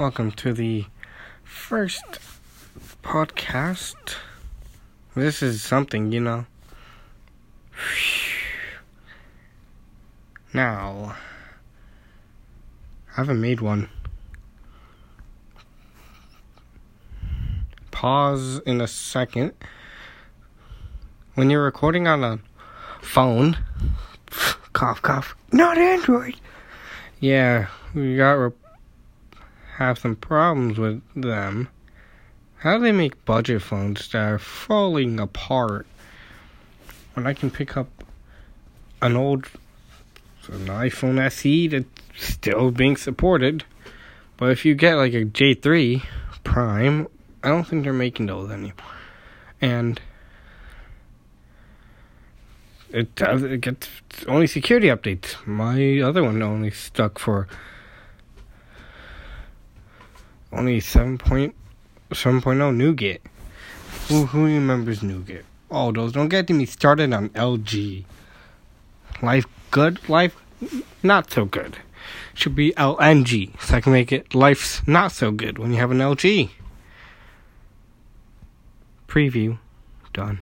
Welcome to the first podcast. This is something, you know. Now, I haven't made one. Pause in a second. When you're recording on a phone, cough, cough, not Android. Yeah, we got re- have some problems with them. How do they make budget phones that are falling apart when I can pick up an old an iPhone SE that's still being supported? But if you get like a J3 Prime, I don't think they're making those anymore. And it does it gets only security updates. My other one only stuck for only 7.7.0 Nougat. Who, who remembers Nougat? Oh, those don't get me started on LG. Life good, life not so good. Should be LNG, so I can make it life's not so good when you have an LG. Preview done.